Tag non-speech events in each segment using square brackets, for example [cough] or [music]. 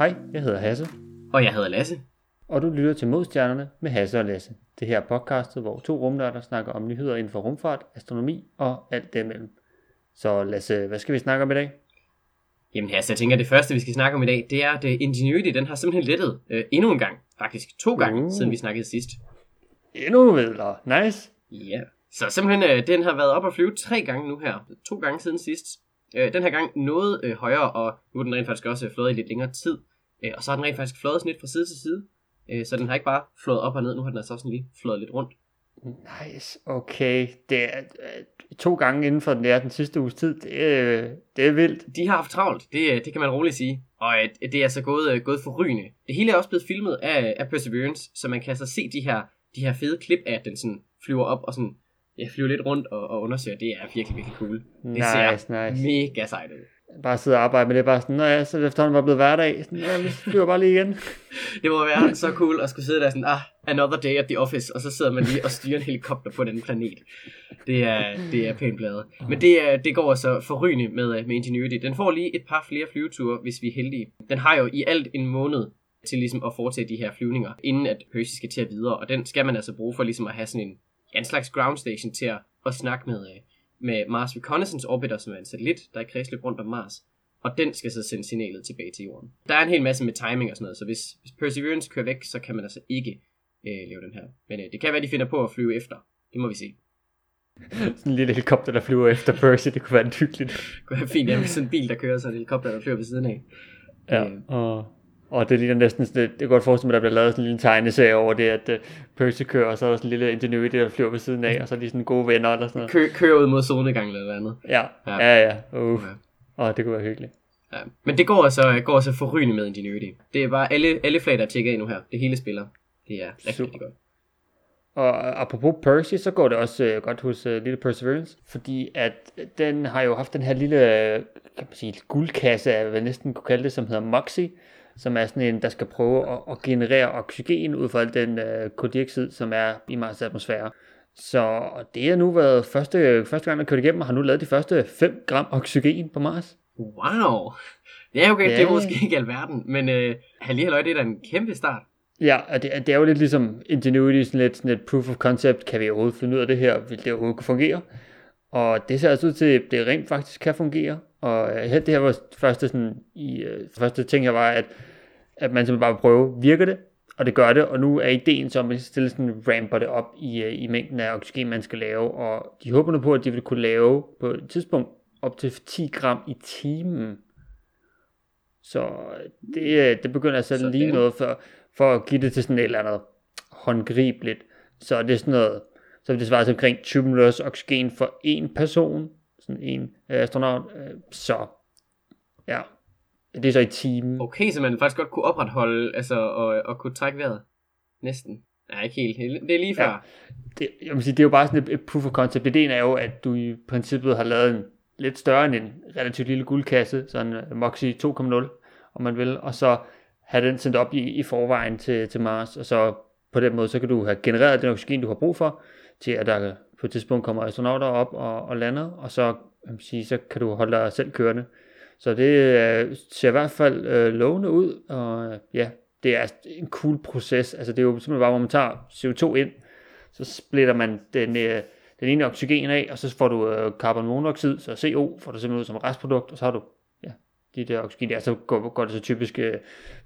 Hej, jeg hedder Hasse, Og jeg hedder Lasse. og du lytter til Modstjernerne med Hasse og Lasse. Det her er podcastet, hvor to rumnørder snakker om nyheder inden for rumfart, astronomi og alt det imellem. Så Lasse, hvad skal vi snakke om i dag? Jamen altså, jeg tænker, at det første, vi skal snakke om i dag, det er, at Ingenuity, den har simpelthen lettet øh, endnu en gang. Faktisk to gange, Uh. siden vi snakkede sidst. Endnu vildere. Nice. Ja. Så simpelthen, øh, den har været op at flyve tre gange nu her. To gange siden sidst. Øh, den her gang noget øh, højere, og nu er den rent faktisk også øh, flået i lidt længere tid. Øh, og så har den rent faktisk sådan lidt fra side til side. Øh, så den har ikke bare flået op og ned, nu har den altså også lige flået lidt rundt. Nice, okay. Det er øh, to gange inden for den, ja, den sidste uges tid. Det er, det er vildt. De har haft travlt, det, øh, det kan man roligt sige. Og øh, det er altså gået, øh, gået forrygende. Det hele er også blevet filmet af, af Perseverance, så man kan altså se de her, de her fede klip af, at den sådan flyver op og sådan, ja, flyver lidt rundt og, og undersøger. Det er virkelig, virkelig cool. Det Nice, ser nice. mega sejt ud. Bare sidde og arbejde med det, bare sådan, nå ja, så er det efterhånden var blevet hverdag. Sådan, ja, vi flyver bare lige igen. [laughs] Det må være så cool at skulle sidde der sådan, ah, another day at the office, og så sidder man lige og styrer en helikopter på den planet. Det er, det er pænt bladet. Men det, er, det går altså forrygende med, øh, med Ingenuity. Den får lige et par flere flyveture, hvis vi er heldige. Den har jo i alt en måned til ligesom at fortsætte de her flyvninger, inden at Percy skal til at videre, og den skal man altså bruge for ligesom at have sådan en, ja, en slags ground station til at, at snakke med, øh, med Mars Reconnaissance Orbiter, som er en satellit, der er kredsløb rundt om Mars. Og den skal så sende signalet tilbage til jorden. Der er en hel masse med timing og sådan noget, så hvis, hvis Perseverance kører væk, så kan man altså ikke øh, lave den her. Men øh, det kan være, de finder på at flyve efter. Det må vi se. [laughs] Sådan en lille helikopter, der flyver efter Percy, det kunne være en hyggeligt. Det kunne være fint, ja, med sådan en bil, der kører, så en helikopter, der flyver ved siden af. Ja, Øh, og, og det ligner næsten, sådan- det, det kan godt forestille mig, at der bliver lavet sådan en lille tegneserie over det, at uh, Percy kører, og så er der sådan en lille Ingenuity, der flyver ved siden af, og så er de sådan gode venner eller sådan noget. kø, kører ud mod solnedgang eller noget andet. Ja, Ja. ja, ja. Uh. Ja. Og det kunne være hyggeligt. Ja. Men det går altså, går altså forrygende med Ingenuity. Det er bare alle, alle flag, der er tjekket ind nu her. Det hele spiller. Det er rigtig, Super. rigtig godt. Og apropos Percy, så går det også uh, godt hos uh, lille Perseverance, fordi at den har jo haft den her lille, øh, kan man sige, guldkasse, af, hvad jeg næsten kunne kalde det, som hedder Moxie, som er sådan en, der skal prøve at, at generere oxygen ud fra den uh, koldioxid, som er i Mars atmosfære. Så det har nu været første, første gang, der kørte igennem, og har nu lavet de første 5 gram oxygen på Mars. Wow! Ja, okay, det er Ja. måske ikke alverden, men øh, halløj, det er da en kæmpe start. Ja, og det, det er jo lidt ligesom Ingenuity, sådan lidt, sådan et proof of concept. Kan vi overhovedet finde ud af det her? Vil det overhovedet kunne fungere? Og det ser altså ud til, at det rent faktisk kan fungere. Og øh, det her var første, sådan, i, øh, første ting her var, at, at man simpelthen bare vil prøve, virker det? Og det gør det, og nu er ideen så, at man stille sådan ramper det op i, øh, i mængden af oxygen, man skal lave. Og de håber nu på, at de vil kunne lave på et tidspunkt op til 10 gram i timen. Så det, det begynder altså Sådan. lige noget for, for at give det til sådan et eller andet håndgribeligt. Så er det sådan noget, så vil det svare til omkring 20 minutters oxygen for en person, sådan en øh, astronaut. Øh, Så ja, det er så i timen. Okay, så man faktisk godt kunne opretholde, altså, og, og kunne trække vejret. Næsten. Nej, ikke helt. Det er lige før. Ja. Det, jeg vil sige, det er jo bare sådan et, et proof of concept. Ideen er jo, at du i princippet har lavet en lidt større end en relativt lille guldkasse, sådan en Moxie 2.0, om man vil, og så have den sendt op i, i forvejen til, til Mars, og så på den måde, så kan du have genereret den oxygen, du har brug for, til at der på et tidspunkt kommer astronauter op og, og lander, og så, kan sige, så kan du holde dig selv kørende. Så det øh, ser i hvert fald øh, lovende ud, og øh, ja, det er en cool proces. Altså det er jo simpelthen bare, hvor man tager CO2 ind, så splitter man den, øh, den ene oxygen af, og så får du øh, carbonmonoxid, så CO får du simpelthen ud som restprodukt, og så har du ja, de der oxygen der, så går, går det så typisk øh,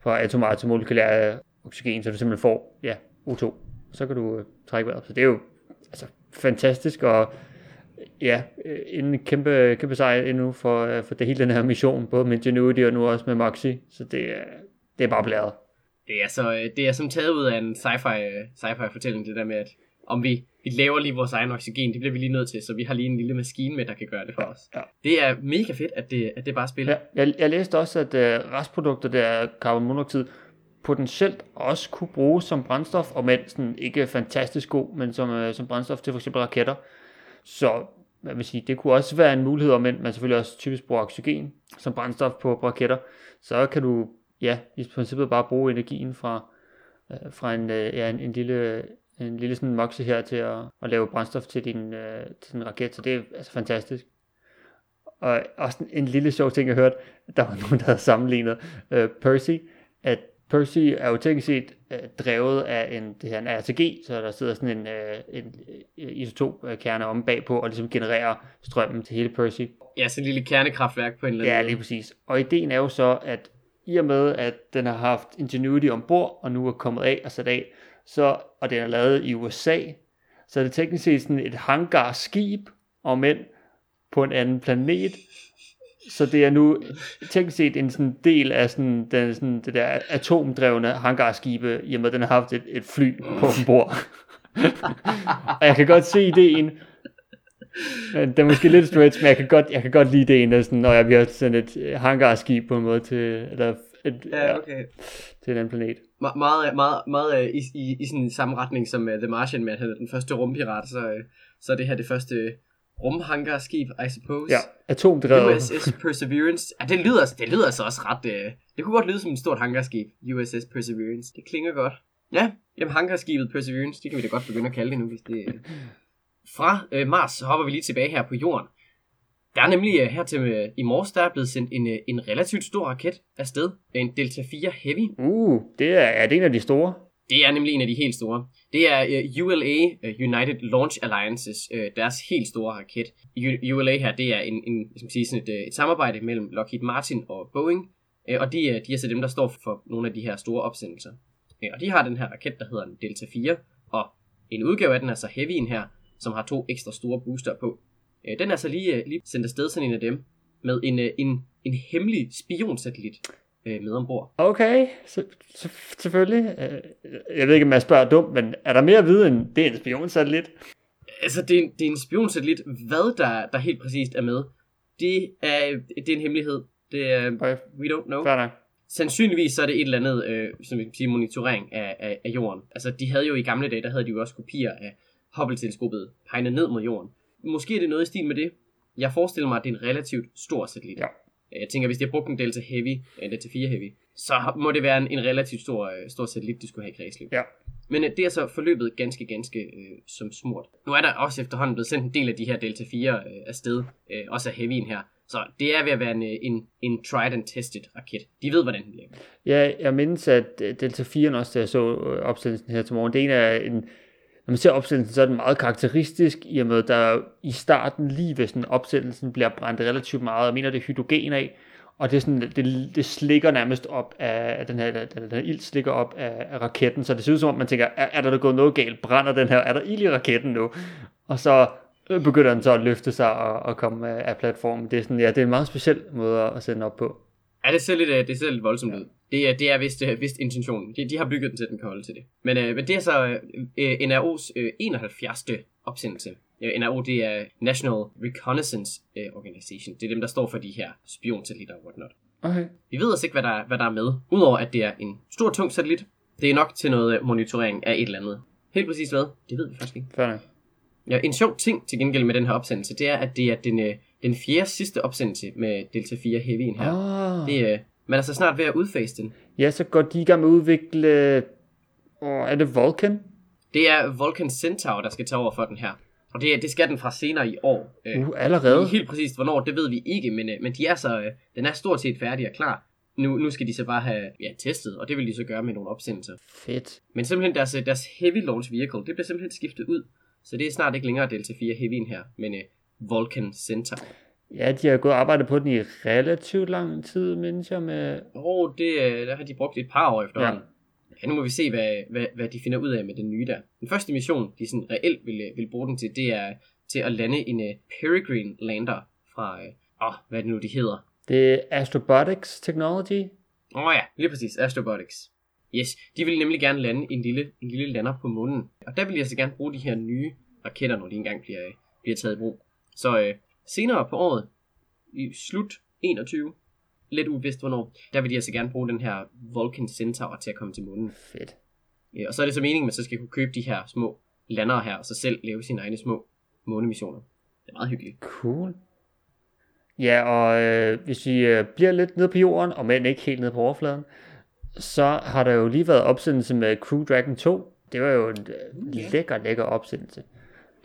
fra atomar til molekylær øh, oxygen, så du simpelthen får ja, O2. Så kan du øh, trække vejret. Så det er jo fantastisk, og ja, en kæmpe, kæmpe sejr endnu for, øh, for det hele den her mission, både med Ingenuity og nu også med Moxie, så det er, det er bare blæret. Det er, så, øh, det er som taget ud af en sci-fi, øh, sci-fi fortælling, det der med, at om vi, vi laver lige vores egen oxygen, det bliver vi lige nødt til, så vi har lige en lille maskine med, der kan gøre det for os. Ja. Det er mega fedt, at det, at det bare spiller. Ja, jeg, jeg læste også, at øh, restprodukter, der er carbonmonoxid, potentielt også kunne bruges som brændstof, og men sådan ikke fantastisk god, men som, øh, som brændstof til f.eks. raketter. Så hvad vil sige, det kunne også være en mulighed, om man selvfølgelig også typisk bruger oxygen som brændstof på, på raketter. Så kan du ja, i princippet bare bruge energien fra, øh, fra en, øh, ja, en, en lille en lille sådan moxe her til at, at lave brændstof til din, øh, til din raket, så det er altså fantastisk. Og også en, en lille sjov ting, jeg hørte, der var [laughs] nogen, der havde sammenlignet øh, Percy at Percy er jo teknisk set øh, drevet af en, det her en RTG, så der sidder sådan en, øh, en øh, isotopkerne om bagpå og ligesom genererer strømmen til hele Percy. Ja, sådan et lille kernekraftværk på en eller anden Ja, lige præcis. Og ideen er jo så, at i og med, at den har haft Ingenuity ombord, og nu er kommet af og sat af, så, og den er lavet i USA, så er det teknisk set sådan et hangarskib, om end på en anden planet. Så det er nu teknisk set en sådan del af sådan, den, sådan, det der atomdrevne hangarskibe, i og med, at den har haft et, et fly på ombord. [laughs] og jeg kan godt se ideen, det er måske lidt stretch, men jeg kan godt, jeg kan godt lide ideen, at sådan, når jeg har sådan et øh, hangarskib på en måde til, eller et, Ja, okay. til en anden planet. Me- meget, meget, meget øh, i, i, i sådan samme retning som uh, The Martian, med at han er den første rumpirat, så, uh, så er det her det første rumhangarskib, I suppose. Ja, atomdrevet. USS Perseverance. Ja, det lyder, det lyder så også ret... Øh, det kunne godt lyde som et stort hangarskib. USS Perseverance. Det klinger godt. Ja, jamen hangarskibet Perseverance, det kan vi da godt begynde at kalde det nu, hvis det... Øh. Fra øh, Mars så hopper vi lige tilbage her på Jorden. Der er nemlig øh, her til øh, i morges, der er blevet sendt en, øh, en relativt stor raket afsted. En Delta 4 Heavy. Uh, det er, er det en af de store? Det er nemlig en af de helt store. Det er øh, ULA, øh, United Launch Alliances, øh, deres helt store raket. U- ULA her, det er en, en, hvad skal man sige, sådan et, et samarbejde mellem Lockheed Martin og Boeing, og de, de er så dem, der står for nogle af de her store opsendelser. Og de har den her raket, der hedder en Delta 4, og en udgave af den er så Heavy'en her, som har to ekstra store booster på. Den er så lige, lige sendt afsted sådan en af dem, med en, en, en hemmelig spionsatellit uh, med ombord. Okay, så, så, selvfølgelig. Øh, Jeg ved ikke, om jeg spørger dumt, men er der mere at vide end det er en spionsatellit? Altså, det er, en, det er en spionsatellit. Hvad der, der helt præcist er med, det er, det er en hemmelighed. Det er, Okay, we don't know. fair nok. Sandsynligvis så er det et eller andet, øh, som vi kan sige, monitorering af, af, af jorden. Altså, de havde jo i gamle dage, der havde de jo også kopier af Hubble-teleskopet hegnet ned mod jorden. Måske er det noget i stil med det. Jeg forestiller mig, at det er en relativt stor satellit. Ja. Jeg tænker, hvis de har brugt en Delta Heavy, en Delta 4 Heavy, så må det være en, en relativt stor, øh, stor satellit, de skulle have i kredsløb. Ja. Men øh, det er så forløbet ganske, ganske øh, som smurt. Nu er der også efterhånden blevet sendt en del af de her Delta 4 øh, afsted, øh, også af Heavy'en her. Så det er ved at være en, øh, en, en tried and tested raket. De ved, hvordan den virker. Ja, jeg mindes, at øh, Delta 4 også, da jeg så øh, opsendelsen her til morgen, det er en, når man ser opsendelsen, så er den meget karakteristisk, i og med, at der i starten, lige ved sådan opsendelsen, bliver brændt relativt meget, jeg mener, det er hydrogen af, og det, er sådan, det, det slikker nærmest op af af den her, den, den her ild slikker op af, af raketten, så det ser ud som om, man tænker, er, er der gået noget galt, brænder den her, er der ild i raketten nu? Og så øh, begynder den så at løfte sig og, og komme af, af platformen. Det er, sådan, ja, det er en meget speciel måde at sende op på. Ja, det ser lidt, øh, det ser lidt voldsomt ud. Det er, det er vist, øh, vist intentionen. De, de har bygget den til, at den kan holde til det. Men, øh, men det er så øh, øh, NRO's øh, 71. opsendelse. Øh, NRO, det er National Reconnaissance øh, Organization. Det er dem, der står for de her spionsatellitter og whatnot. Okay. Vi ved altså ikke, hvad der, hvad der er med, udover at det er en stor, tung satellit. Det er nok til noget øh, monitorering af et eller andet. Helt præcis hvad? Det ved vi faktisk ikke. Nok. Ja, en sjov ting til gengæld med den her opsendelse, det er, at det er den, øh, den fjerde sidste opsendelse med Delta 4 Heavy'en her. Ah. Det, øh, man er så snart ved at udfase den. Ja, så går de i gang med at udvikle... Åh, er det Vulcan? Det er Vulcan Centaur, der skal tage over for den her. Og det, det skal den fra senere i år. Øh, Uh, allerede? Helt præcist, hvornår, det ved vi ikke, men, øh, men de er så, øh, den er stort set færdig og klar. Nu, nu skal de så bare have ja, testet, og det vil de så gøre med nogle opsendelser. Fedt. Men simpelthen deres, deres Heavy Launch Vehicle, det bliver simpelthen skiftet ud. Så det er snart ikke længere Delta 4 Heavy'en her, men øh, Vulcan Centaur. Ja, de har gået og arbejdet på den i relativt lang tid, mindes jeg med... Og det, øh, der har de brugt et par år efterhånden. Ja. Ja, nu må vi se, hvad, hvad, hvad de finder ud af med den nye der. Den første mission, de sådan reelt vil, vil bruge den til, det er til at lande en uh, Peregrine lander fra, øh, åh, hvad er det nu, de hedder? Det er Astrobotics Technology. Åh oh ja, lige præcis, Astrobotics. Yes, de vil nemlig gerne lande en lille, en lille lander på månen. Og der vil jeg så gerne bruge de her nye raketter, når de engang bliver, bliver taget i brug. Så øh, senere på året, i slut 21, lidt uvist hvornår, der vil de altså gerne bruge den her Vulcan Centaur til at komme til månen. Fedt. Ja, og så er det så meningen, at man så skal kunne købe de her små landere her, og så selv lave sine egne små månemissioner. Det er meget hyggeligt. Cool. Ja, og øh, hvis vi øh, bliver lidt nede på jorden, og men ikke helt nede på overfladen, så har der jo lige været opsendelse med Crew Dragon 2. Det var jo en øh, lækker, lækker opsendelse.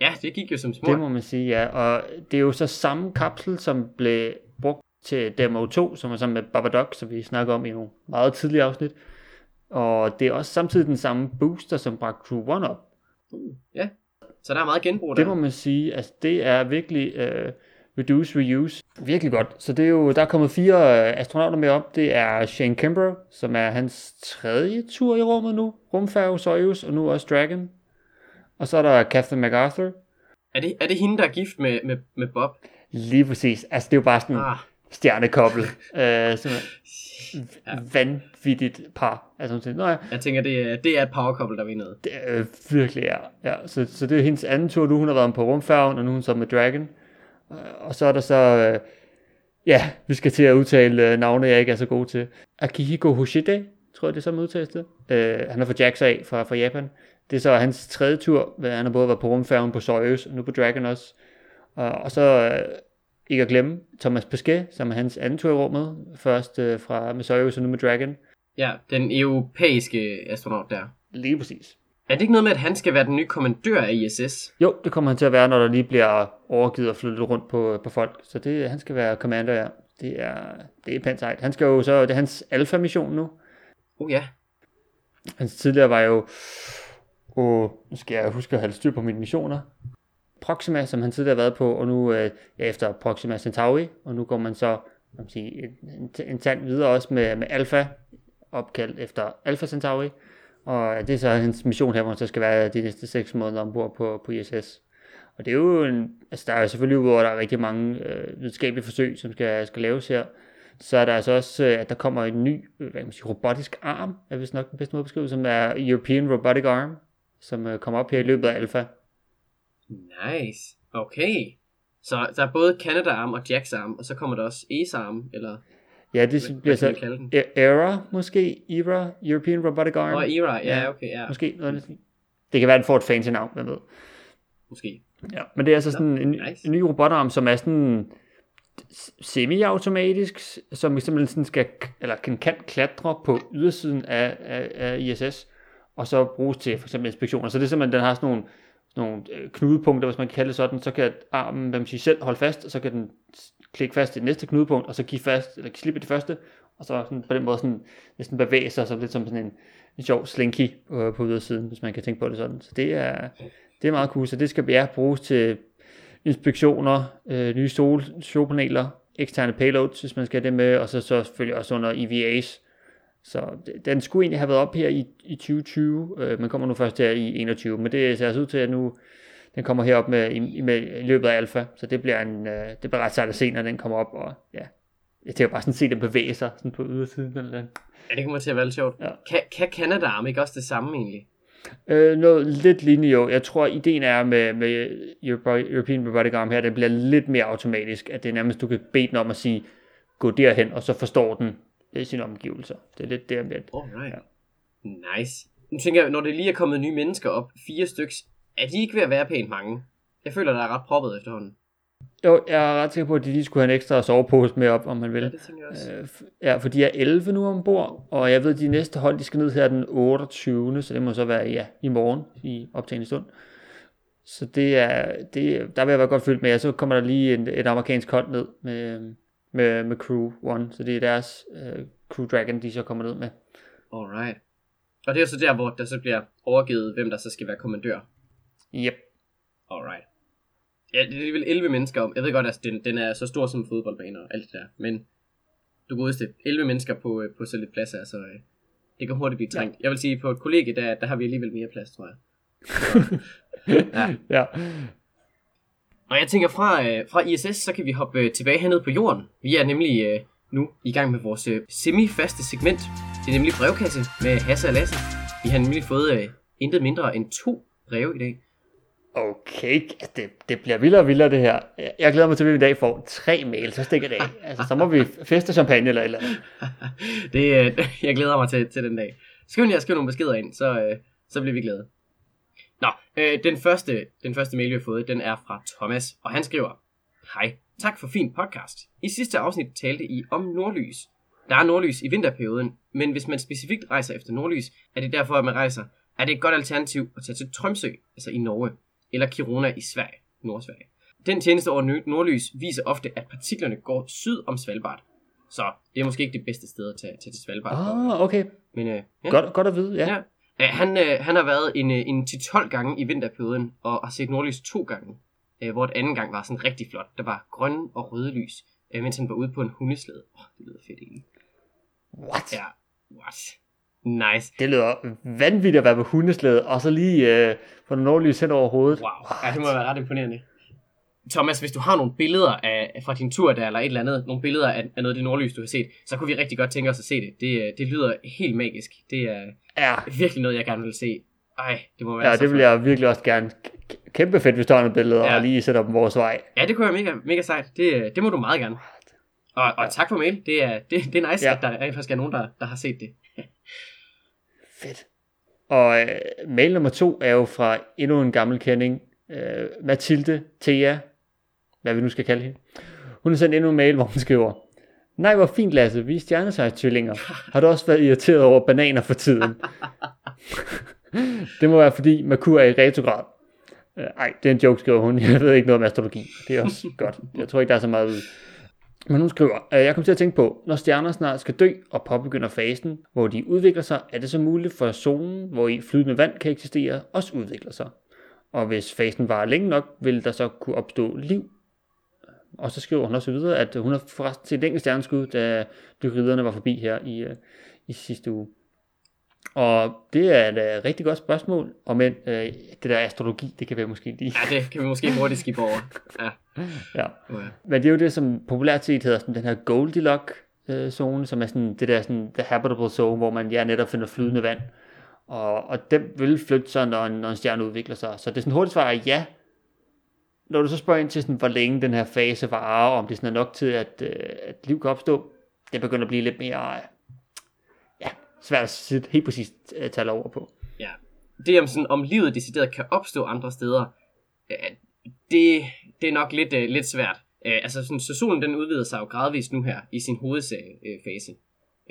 Ja, det gik jo som små. Det må man sige, ja. Og det er jo så samme kapsel, som blev brugt til DMO2, som er sammen med Babadook, som vi snakker om i nogle meget tidlige afsnit. Og det er også samtidig den samme booster, som bragte Crew 1 op. Uh, ja, så der er meget genbrug der. Det må man sige, altså det er virkelig uh, reduce, reuse, virkelig godt. Så det er jo, der er kommet fire uh, astronauter med op. Det er Shane Kimbrough, som er hans tredje tur i rummet nu. Rumfærge, Soyuz og nu også Dragon. Og så er der Captain MacArthur. Er det, er det hende, der er gift med, med, med Bob? Lige præcis. Altså det er jo bare sådan Ah, stjernekobbel. [laughs] uh, som Ja. vanvittigt par. Altså sådan, Nå ja, jeg tænker, det er, det er et power couple, der vinder. det øh, virkelig er. Ja, så, så det er hendes anden tur nu. Hun har været på rumfærgen, og nu er hun så med Dragon. Øh, Og så er der så... Øh, ja, vi skal til at udtale øh, navne, jeg ikke er så god til. Akihiko Hoshide, tror jeg det er så, man udtales det. Øh, han er fra JAXA fra, fra Japan. Det er så hans tredje tur. hvor Han har både været på rumfærgen på Soyuz, og nu på Dragon også. Og, og så øh, ikke at glemme Thomas Pesquet, som er hans anden tur i rummet. Først øh, fra med Soyuz, og nu med Dragon. Ja, den europæiske astronaut der. Lige præcis. Er det ikke noget med, at han skal være den nye kommandør af ISS? Jo, det kommer han til at være, når der lige bliver overgivet og flyttet rundt på, på folk. Så det, han skal være commander, ja. Det er, det er pænt sejt. Han skal jo så, det er hans alfa-mission nu. Oh ja. Hans tidligere var jo, og nu skal jeg huske at have styr på mine missioner. Proxima, som han tidligere har været på, og nu øh, ja, efter Proxima Centauri, og nu går man så kan man sige, en, en, en tand videre også med, med Alpha, opkaldt efter Alpha Centauri, og det er så hans mission her, hvor han så skal være de næste 6 måneder ombord på, på ISS. Og det er jo en, altså der er selvfølgelig hvor der er rigtig mange øh, videnskabelige forsøg, som skal, skal laves her, så er der altså også, øh, at der kommer en ny, øh, hvad kan man sige, robotisk arm, er vist nok den bedste måde at beskrive, som er European Robotic Arm, som øh, kommer op her i løbet af Alpha. Nice. Okay. Så der er både Canada-arm og Jax-arm, og så kommer der også ESA-arm, eller Ja, det hvad, bliver hvad så? E- ERA måske, ERA, European Robotic Arm. Og ERA, ja, Ja. okay, ja, Måske noget af det. Det kan være, at den får et fancy navn, hvem ved. måske. Ja, men det er altså sådan en, nice. en ny robotarm, som er sådan semi-automatisk, som simpelthen sådan skal, eller kan, kan klatre på ydersiden af, af, af ISS, og så bruges til for eksempel inspektioner. Så det er simpelthen, den har sådan nogle, sådan nogle øh, knudepunkter, hvis man kan kalde det sådan, så kan armen, hvad man siger, selv holde fast, og så kan den klikke fast i det næste knudepunkt, og så give fast, eller slippe i det første, og så sådan, på den måde sådan, næsten bevæge sig, så lidt som sådan en, en sjov slinky på, på ydersiden, hvis man kan tænke på det sådan. Så det er, det er meget cool, så det skal ja, bruges til inspektioner, øh, nye sol, solpaneler, eksterne payloads, hvis man skal have det med, og så, så selvfølgelig også under EVAs. Så det- den skulle egentlig have været op her i, i 2020, øh, men kommer nu først her i 21, men det ser altså ud til, at nu den kommer herop med, i, med, i løbet af alfa, så det bliver, en, øh, det bliver ret sejt at se, når den kommer op, og ja, jeg tænker bare sådan se den bevæge sig sådan på ydersiden. Eller, andet. Ja, det kommer til at være lidt sjovt. Ja. Kan, kan Canada-arm ikke også det samme egentlig? Øh, noget lidt lignende jo. Jeg tror, ideen er med, med Europe- European Robotic Arm her, den bliver lidt mere automatisk, at det er nærmest, du kan bede den om at sige, gå derhen, og så forstår den øh, sine omgivelser. Det er lidt der med, Alright. Nice. Nu tænker jeg, når det lige er kommet nye mennesker op, fire styks, er de ikke ved at være pænt mange? Jeg føler, der er ret proppet efterhånden. Jo, jeg er ret sikker på, at de lige skulle have en ekstra sovepose med op, om man vil. Ja, det tænker jeg også. Øh, ja, for de er 11 nu ombord, og jeg ved, at de næste hold, de skal ned her den 28. Så det må så være, ja, i morgen, i optagende stund. Så det er, det, der vil jeg være godt fyldt med, og så kommer der lige en, et amerikansk hold ned med, med, med Crew One, så det er deres uh, Crew Dragon, de så kommer ned med. Alright. Og det er så der, hvor der så bliver overgivet, hvem der så skal være kommandør. Yep. Alright. Ja, det er alligevel 11 mennesker. Jeg ved godt, at den, den er så stor som en fodboldbane og alt det der. Men du godeste 11 mennesker på, øh, på så lidt plads, altså øh, det kan hurtigt blive trængt. Ja. Jeg vil sige, på et kollegie, der, der har vi alligevel mere plads, tror jeg. [laughs] ja. Ja. Og jeg tænker, fra, øh, fra ISS, så kan vi hoppe øh, tilbage hernede på jorden. Vi er nemlig øh, nu i gang med vores øh, semi-faste segment. Det er nemlig brevkasse med Hasse og Lasse. Vi har nemlig fået øh, intet mindre end to breve i dag. Okay, det, det bliver vildere og vildere det her. Jeg- glæder mig til, at vi i dag får tre mail, så stikker det af. [laughs] Altså, så må vi feste champagne eller eller andet. [laughs] det, øh, [laughs] jeg glæder mig til, til den dag. Skriv jer skriv nogle beskeder ind, så, øh, så bliver vi glade. Nå, øh, den, første, den første mail, vi har fået, den er fra Thomas, og han skriver, Hej, tak for fin podcast. I sidste afsnit talte I om nordlys. Der er nordlys i vinterperioden, men hvis man specifikt rejser efter nordlys, er det derfor, at man rejser, er det et godt alternativ at tage til Tromsø, altså i Norge, eller Kiruna i Sverige, Nordsverige. den tjeneste over nordlys viser ofte, at partiklerne går syd om Svalbard. Så det er måske ikke det bedste sted at tage, tage til Svalbard. Ah, okay. Men øh, ja. Godt, godt at vide, ja. Ja. Ja, han, øh, han har været en, øh, en 10-12 gange i vinterperioden, og har set nordlys to gange. Øh, hvor et anden gang var sådan rigtig flot. Der var grønne og røde lys, øh, mens han var ude på en hundeslæde. Åh, oh, det lyder fedt egentlig. What? Ja, what? Nice. Det lyder vanvittigt at være på hundeslæde, og så lige øh, få den nordlys hen over hovedet. Wow, ja, det må være ret imponerende. Thomas, hvis du har nogle billeder af, fra din tur der, eller et eller andet, nogle billeder af, af noget af det nordlys, du har set, så kunne vi rigtig godt tænke os at se det. Det, øh, det lyder helt magisk. Det er Ja, virkelig noget, jeg gerne vil se. Ej, det må være ja det vil jeg virkelig også gerne. Kæmpe fedt, hvis du har nogle billeder, Ja. og lige sætter dem vores vej. Ja, det kunne være mega, mega sejt. Det, øh, det må du meget gerne. Og, og tak for mail. Det er, det, det er nice, Ja. ja. at der rent faktisk er nogen, der, der har set det. [laughs] Fedt. Og øh, mail nummer to er jo fra endnu en gammel kending, øh, Mathilde Thea, hvad vi nu skal kalde hende. Hun har sendt endnu en mail, hvor hun skriver, Nej, hvor fint Lasse, vi er stjernesejtvillinger. [laughs] Har du også været irriteret over bananer for tiden? det må være fordi Merkur er i retrograd. Øh, Ej, det er en joke, skriver hun. Jeg ved ikke noget om astrologi. Det er også godt. Jeg tror ikke, der er så meget ud. Men hun skriver, "Øh, jeg kom til at tænke på, når stjerner snart skal dø og påbegynder fasen, hvor de udvikler sig, er det så muligt for zonen, hvor i flydende vand kan eksistere, også udvikler sig. Og hvis fasen varer længe nok, vil der så kunne opstå liv. Og så skriver hun også videre, at hun har forresten set enkelt stjerneskud, da dykkeriderne var forbi her i, øh, i sidste uge. Og det er et øh, rigtig godt spørgsmål, og men øh, det der astrologi, det kan vi måske lige... Ja, det kan vi måske hurtigt skippe over. Ja. [laughs] Ja. Okay. Men det er jo det, som populært set hedder sådan den her Goldilocks-zone, som er sådan det der sådan the habitable zone, hvor man ja, netop finder flydende vand. Og, og den vil flytte sig, når når en stjerne udvikler sig. Så det er sådan hurtigt svar er ja. Når du så spørger ind til, sådan, hvor længe den her fase varer, og om det sådan er nok til, at, øh, at liv kan opstå, det begynder at blive lidt mere øh, ja, svært at sætte helt præcist øh, tal over på. Ja. Det om, sådan, om livet decideret kan opstå andre steder, øh, det, det er nok lidt, øh, lidt svært. Øh, altså, sådan, så solen den udvider sig jo gradvist nu her i sin hovedfase,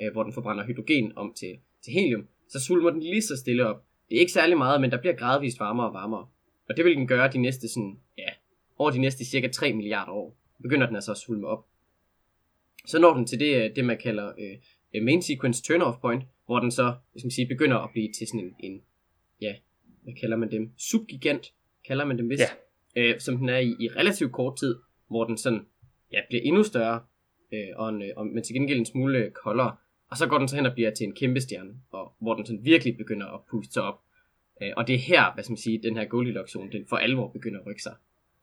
øh, øh, hvor den forbrænder hydrogen om til, til helium. Så svulmer den lige så stille op. Det er ikke særlig meget, men der bliver gradvist varmere og varmere. Og det vil den gøre de næste sådan, ja, over de næste cirka 3 milliarder år. Begynder den altså at svulme op. Så når den til det, øh, det man kalder øh, main sequence turn-off point, hvor den så, hvis man siger, begynder at blive til sådan en, en ja, hvad kalder man dem? Subgigant, kalder man dem vist. Ja. Øh, som den er i, i relativt kort tid, hvor den sådan, ja, bliver endnu større, øh, og en, øh, og, men til gengæld en smule øh, koldere. Og så går den så hen og bliver til en kæmpe stjerne, og hvor den sådan virkelig begynder at puste sig op. Øh, og det er her, hvad skal man sige, den her Goldilocks-zone, den for alvor begynder at rykke sig.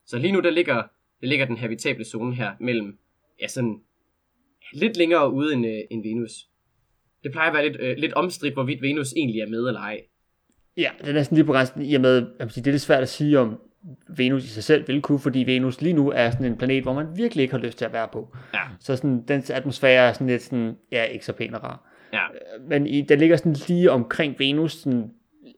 Så lige nu, der ligger, der ligger den habitable zone her mellem, ja, sådan lidt længere ude end, øh, end Venus. Det plejer at være lidt, øh, lidt omstridt, hvorvidt Venus egentlig er med eller ej. Ja, det er næsten lige på grænsen, i og med, jeg sige, det er lidt svært at sige, om Venus i sig selv vil kunne, fordi Venus lige nu er sådan en planet, hvor man virkelig ikke har lyst til at være på. Ja. Så sådan, dens atmosfære er sådan lidt sådan, ja, ikke så pæn og rar. Ja, Men i, den ligger sådan lige omkring Venus, sådan,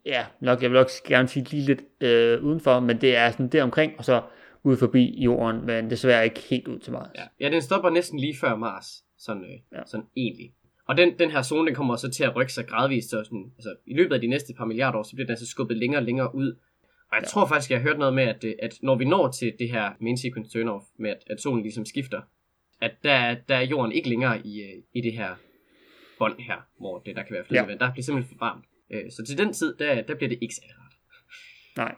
ja, nok, jeg vil også gerne sige lige lidt øh, udenfor, men det er sådan der omkring, og så ud forbi jorden, men desværre ikke helt ud til Mars. ja. ja den stopper næsten lige før Mars, sådan, øh, Ja. sådan egentlig. Og den, den her zone, den kommer så til at rykke sig gradvist, så sådan, altså, i løbet af de næste par milliarder år, så bliver den altså skubbet længere og længere ud. Og jeg ja. tror faktisk, jeg har hørt noget med, at, øh, at når vi når til det her main sequence turn-off, med at, at solen ligesom skifter, at der, er- der er jorden ikke længere i, øh, i det her bånd her, hvor det, der kan være flydende Ja. vand. Der bliver simpelthen for varmt. Øh, Så til den tid, der, der bliver det ikke særlig rart. Nej.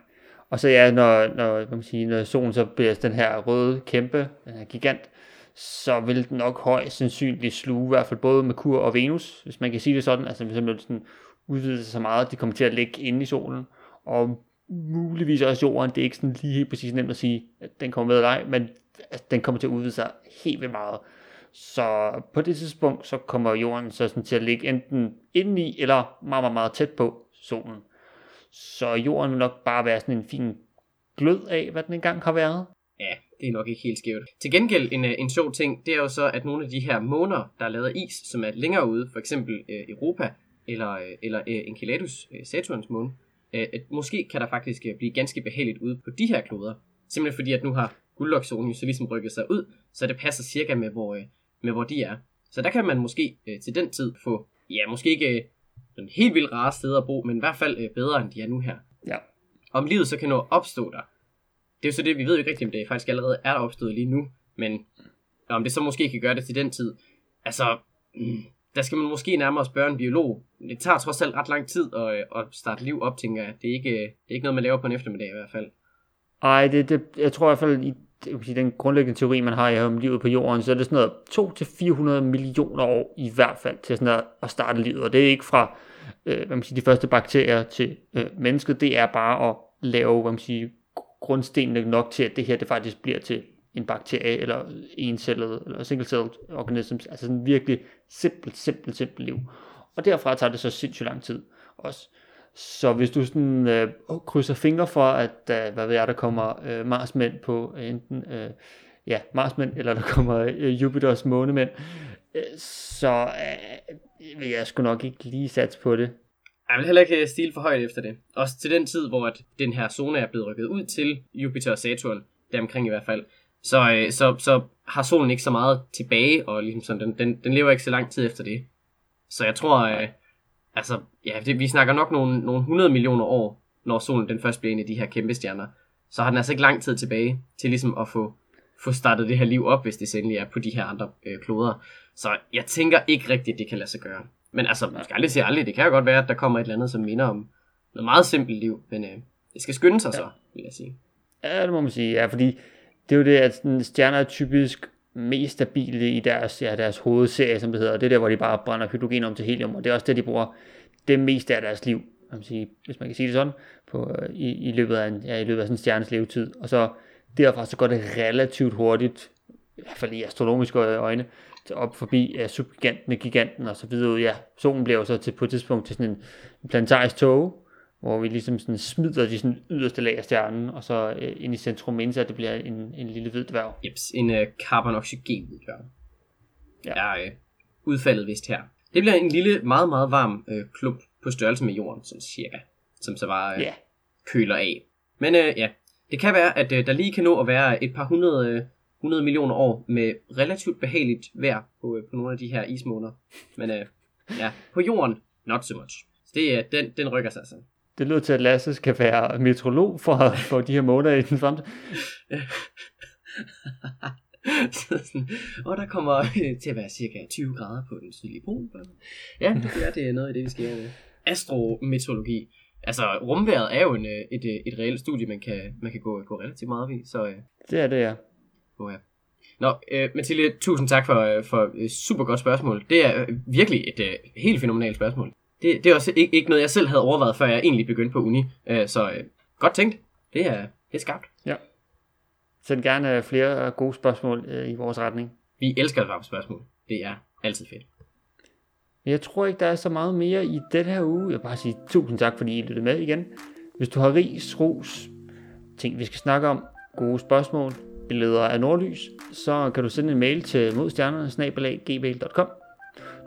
Og så ja, når, når, kan man sige, når solen så bliver den her røde kæmpe, den her gigant, så vil den nok højst sandsynligt sluge i hvert fald både Merkur og Venus, hvis man kan sige det sådan, altså hvis simpelthen sådan udvider sig så meget, at de kommer til at ligge inde i solen, og muligvis også jorden, det er ikke sådan lige helt præcis nemt at sige, at den kommer med eller ej, men altså, den kommer til at udvide sig helt vildt meget. Så på det tidspunkt, så kommer jorden så sådan til at ligge enten indeni, eller meget, meget, meget tæt på solen. Så jorden vil nok bare være sådan en fin glød af, hvad den engang har været. Ja, det er nok ikke helt skævt. Til gengæld en, øh, en sjov ting, det er jo så, at nogle af de her måner, der er lavet af is, som er længere ude, for eksempel øh, Europa eller, øh, eller øh, Enceladus, øh, Saturns måne, øh, at måske kan der faktisk øh, blive ganske behageligt ude på de her kloder. Simpelthen fordi, at nu har guldloksonen jo så ligesom rykket sig ud, så det passer cirka med, hvor, øh, med hvor de er. Så der kan man måske øh, til den tid få, ja, måske ikke øh, sådan helt vildt rare steder at bo, men i hvert fald øh, bedre, end de er nu her. Ja. Om livet så kan nå at opstå der, det er jo så det, vi ved jo ikke rigtigt, om det faktisk allerede er opstået lige nu, men om det så måske kan gøre det til den tid. Altså, mm, der skal man måske nærmere spørge en biolog. Det tager trods alt ret lang tid at, at starte liv op, tænker jeg. Det er, ikke, det er ikke noget, man laver på en eftermiddag i hvert fald. Ej, det, det, jeg tror i hvert fald, i det vil sige, den grundlæggende teori, man har om livet på jorden, så er det sådan noget 2-400 millioner år i hvert fald til sådan at, at starte livet. Og det er ikke fra øh, hvad man siger, de første bakterier til øh, mennesket, det er bare at lave hvad man siger, grundstenene nok til, at det her det faktisk bliver til en bakterie, eller encellet, eller single-celled organisms, altså sådan virkelig simpelt, simpelt, simpelt liv. Og derfra tager det så sindssygt lang tid også. Så hvis du sådan øh, krydser fingre for, at øh, hvad ved jeg, der kommer øh, Marsmænd på øh, enten øh, ja, Marsmænd, eller der kommer øh, Jupiters månemænd, øh, så øh, vil jeg sgu nok ikke lige satse på det. Jeg vil heller ikke øh, stile for højt efter det. Også til den tid, hvor at den her zone er blevet rykket ud til Jupiter og Saturn, deromkring i hvert fald, så, øh, så, så har solen ikke så meget tilbage, og ligesom sådan, den, den, den lever ikke så lang tid efter det. Så jeg tror, øh, altså, ja, det, vi snakker nok nogle, nogle 100 millioner år, når solen den først bliver en af de her kæmpe stjerner. Så har den altså ikke lang tid tilbage til ligesom at få, få startet det her liv op, hvis det sendelig er på de her andre øh, kloder. Så jeg tænker ikke rigtigt, at det kan lade sig gøre. Men altså, man skal aldrig sige aldrig. Det kan jo godt være, at der kommer et eller andet, som minder om noget meget simpelt liv. Men øh, det skal skynde sig ja. så, vil jeg sige. Ja, det må man sige. Ja, fordi det er jo det, at stjerner er typisk mest stabile i deres, ja, deres hovedserie, som det hedder. Det er der, hvor de bare brænder hydrogen om til helium, og det er også det, de bruger det meste af deres liv, kan man sige, hvis man kan sige det sådan, på, øh, i, i, løbet af en, ja, i løbet af sådan en stjernes levetid. Og så derfra så går det relativt hurtigt, i hvert fald i astronomiske øjne, op forbi ja, subgiganten, giganten og så videre. Ja, solen bliver jo så til, på et tidspunkt til sådan en, en planetarisk tog, hvor vi ligesom sådan smider de sådan yderste lag af stjernen, og så øh, ind i centrum, indtil at det bliver en, en lille hvid dværg. Jeps, en øh, carbon-oxygen dværg. Ja. Er øh, udfaldet vist her. Det bliver en lille, meget, meget varm øh, klump på størrelse med jorden, sådan cirka, som så bare øh, yeah. køler af. Men øh, ja, det kan være, at øh, der lige kan nå at være et par hundrede, øh, 100 millioner år med relativt behageligt vejr på, øh, på nogle af de her ismåner. Men øh, ja, på jorden, not so much. Så det, øh, den, den rykker sig altså. Det lyder til, at Lasse skal være meteorolog for, for de her måneder i den fremtid. [laughs] og der kommer øh, til at være cirka 20 grader på den sydlige pol. Ja, det er, det er noget af det, vi skal gøre. Astrometeorologi. Altså, rumværet er jo en, øh, et, øh, et reelt studie, man kan, man kan gå, gå relativt meget i. Så, det er det, ja. Oh, ja. Nå, øh, Mathilde, tusind tak for, for et super godt spørgsmål. Det er virkelig et uh, helt fænomenalt spørgsmål. Det, det er også ikke, ikke noget, jeg selv havde overvejet, før jeg egentlig begyndte på uni. Uh, så uh, godt tænkt. Det er, det er skarpt. Ja. Send gerne flere gode spørgsmål i vores retning. Vi elsker at svare på spørgsmål. Det er altid fedt. Jeg tror ikke, der er så meget mere i den her uge. Jeg vil bare sige tusind tak, fordi I lyttede med igen. Hvis du har ris, ros, ting vi skal snakke om, gode spørgsmål, billeder af nordlys, så kan du sende en mail til modstjernerne-gmail.com.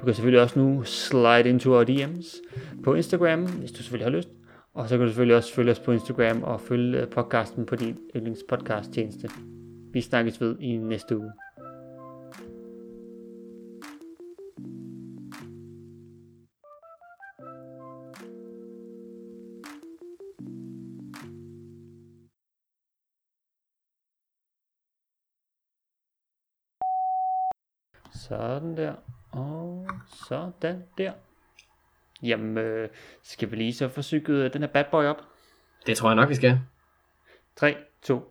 Du kan selvfølgelig også nu slide into our DM's på Instagram, hvis du selvfølgelig har lyst. Og så kan du selvfølgelig også følge os på Instagram og følge øh, podcasten på din yndlingspodcast tjeneste. Vi snakkes ved i næste uge. Sådan der. Sådan der. Jamen, øh, skal vi lige så få cyklet den her bad boy op? Det tror jeg nok, vi skal. 3, 2, 1.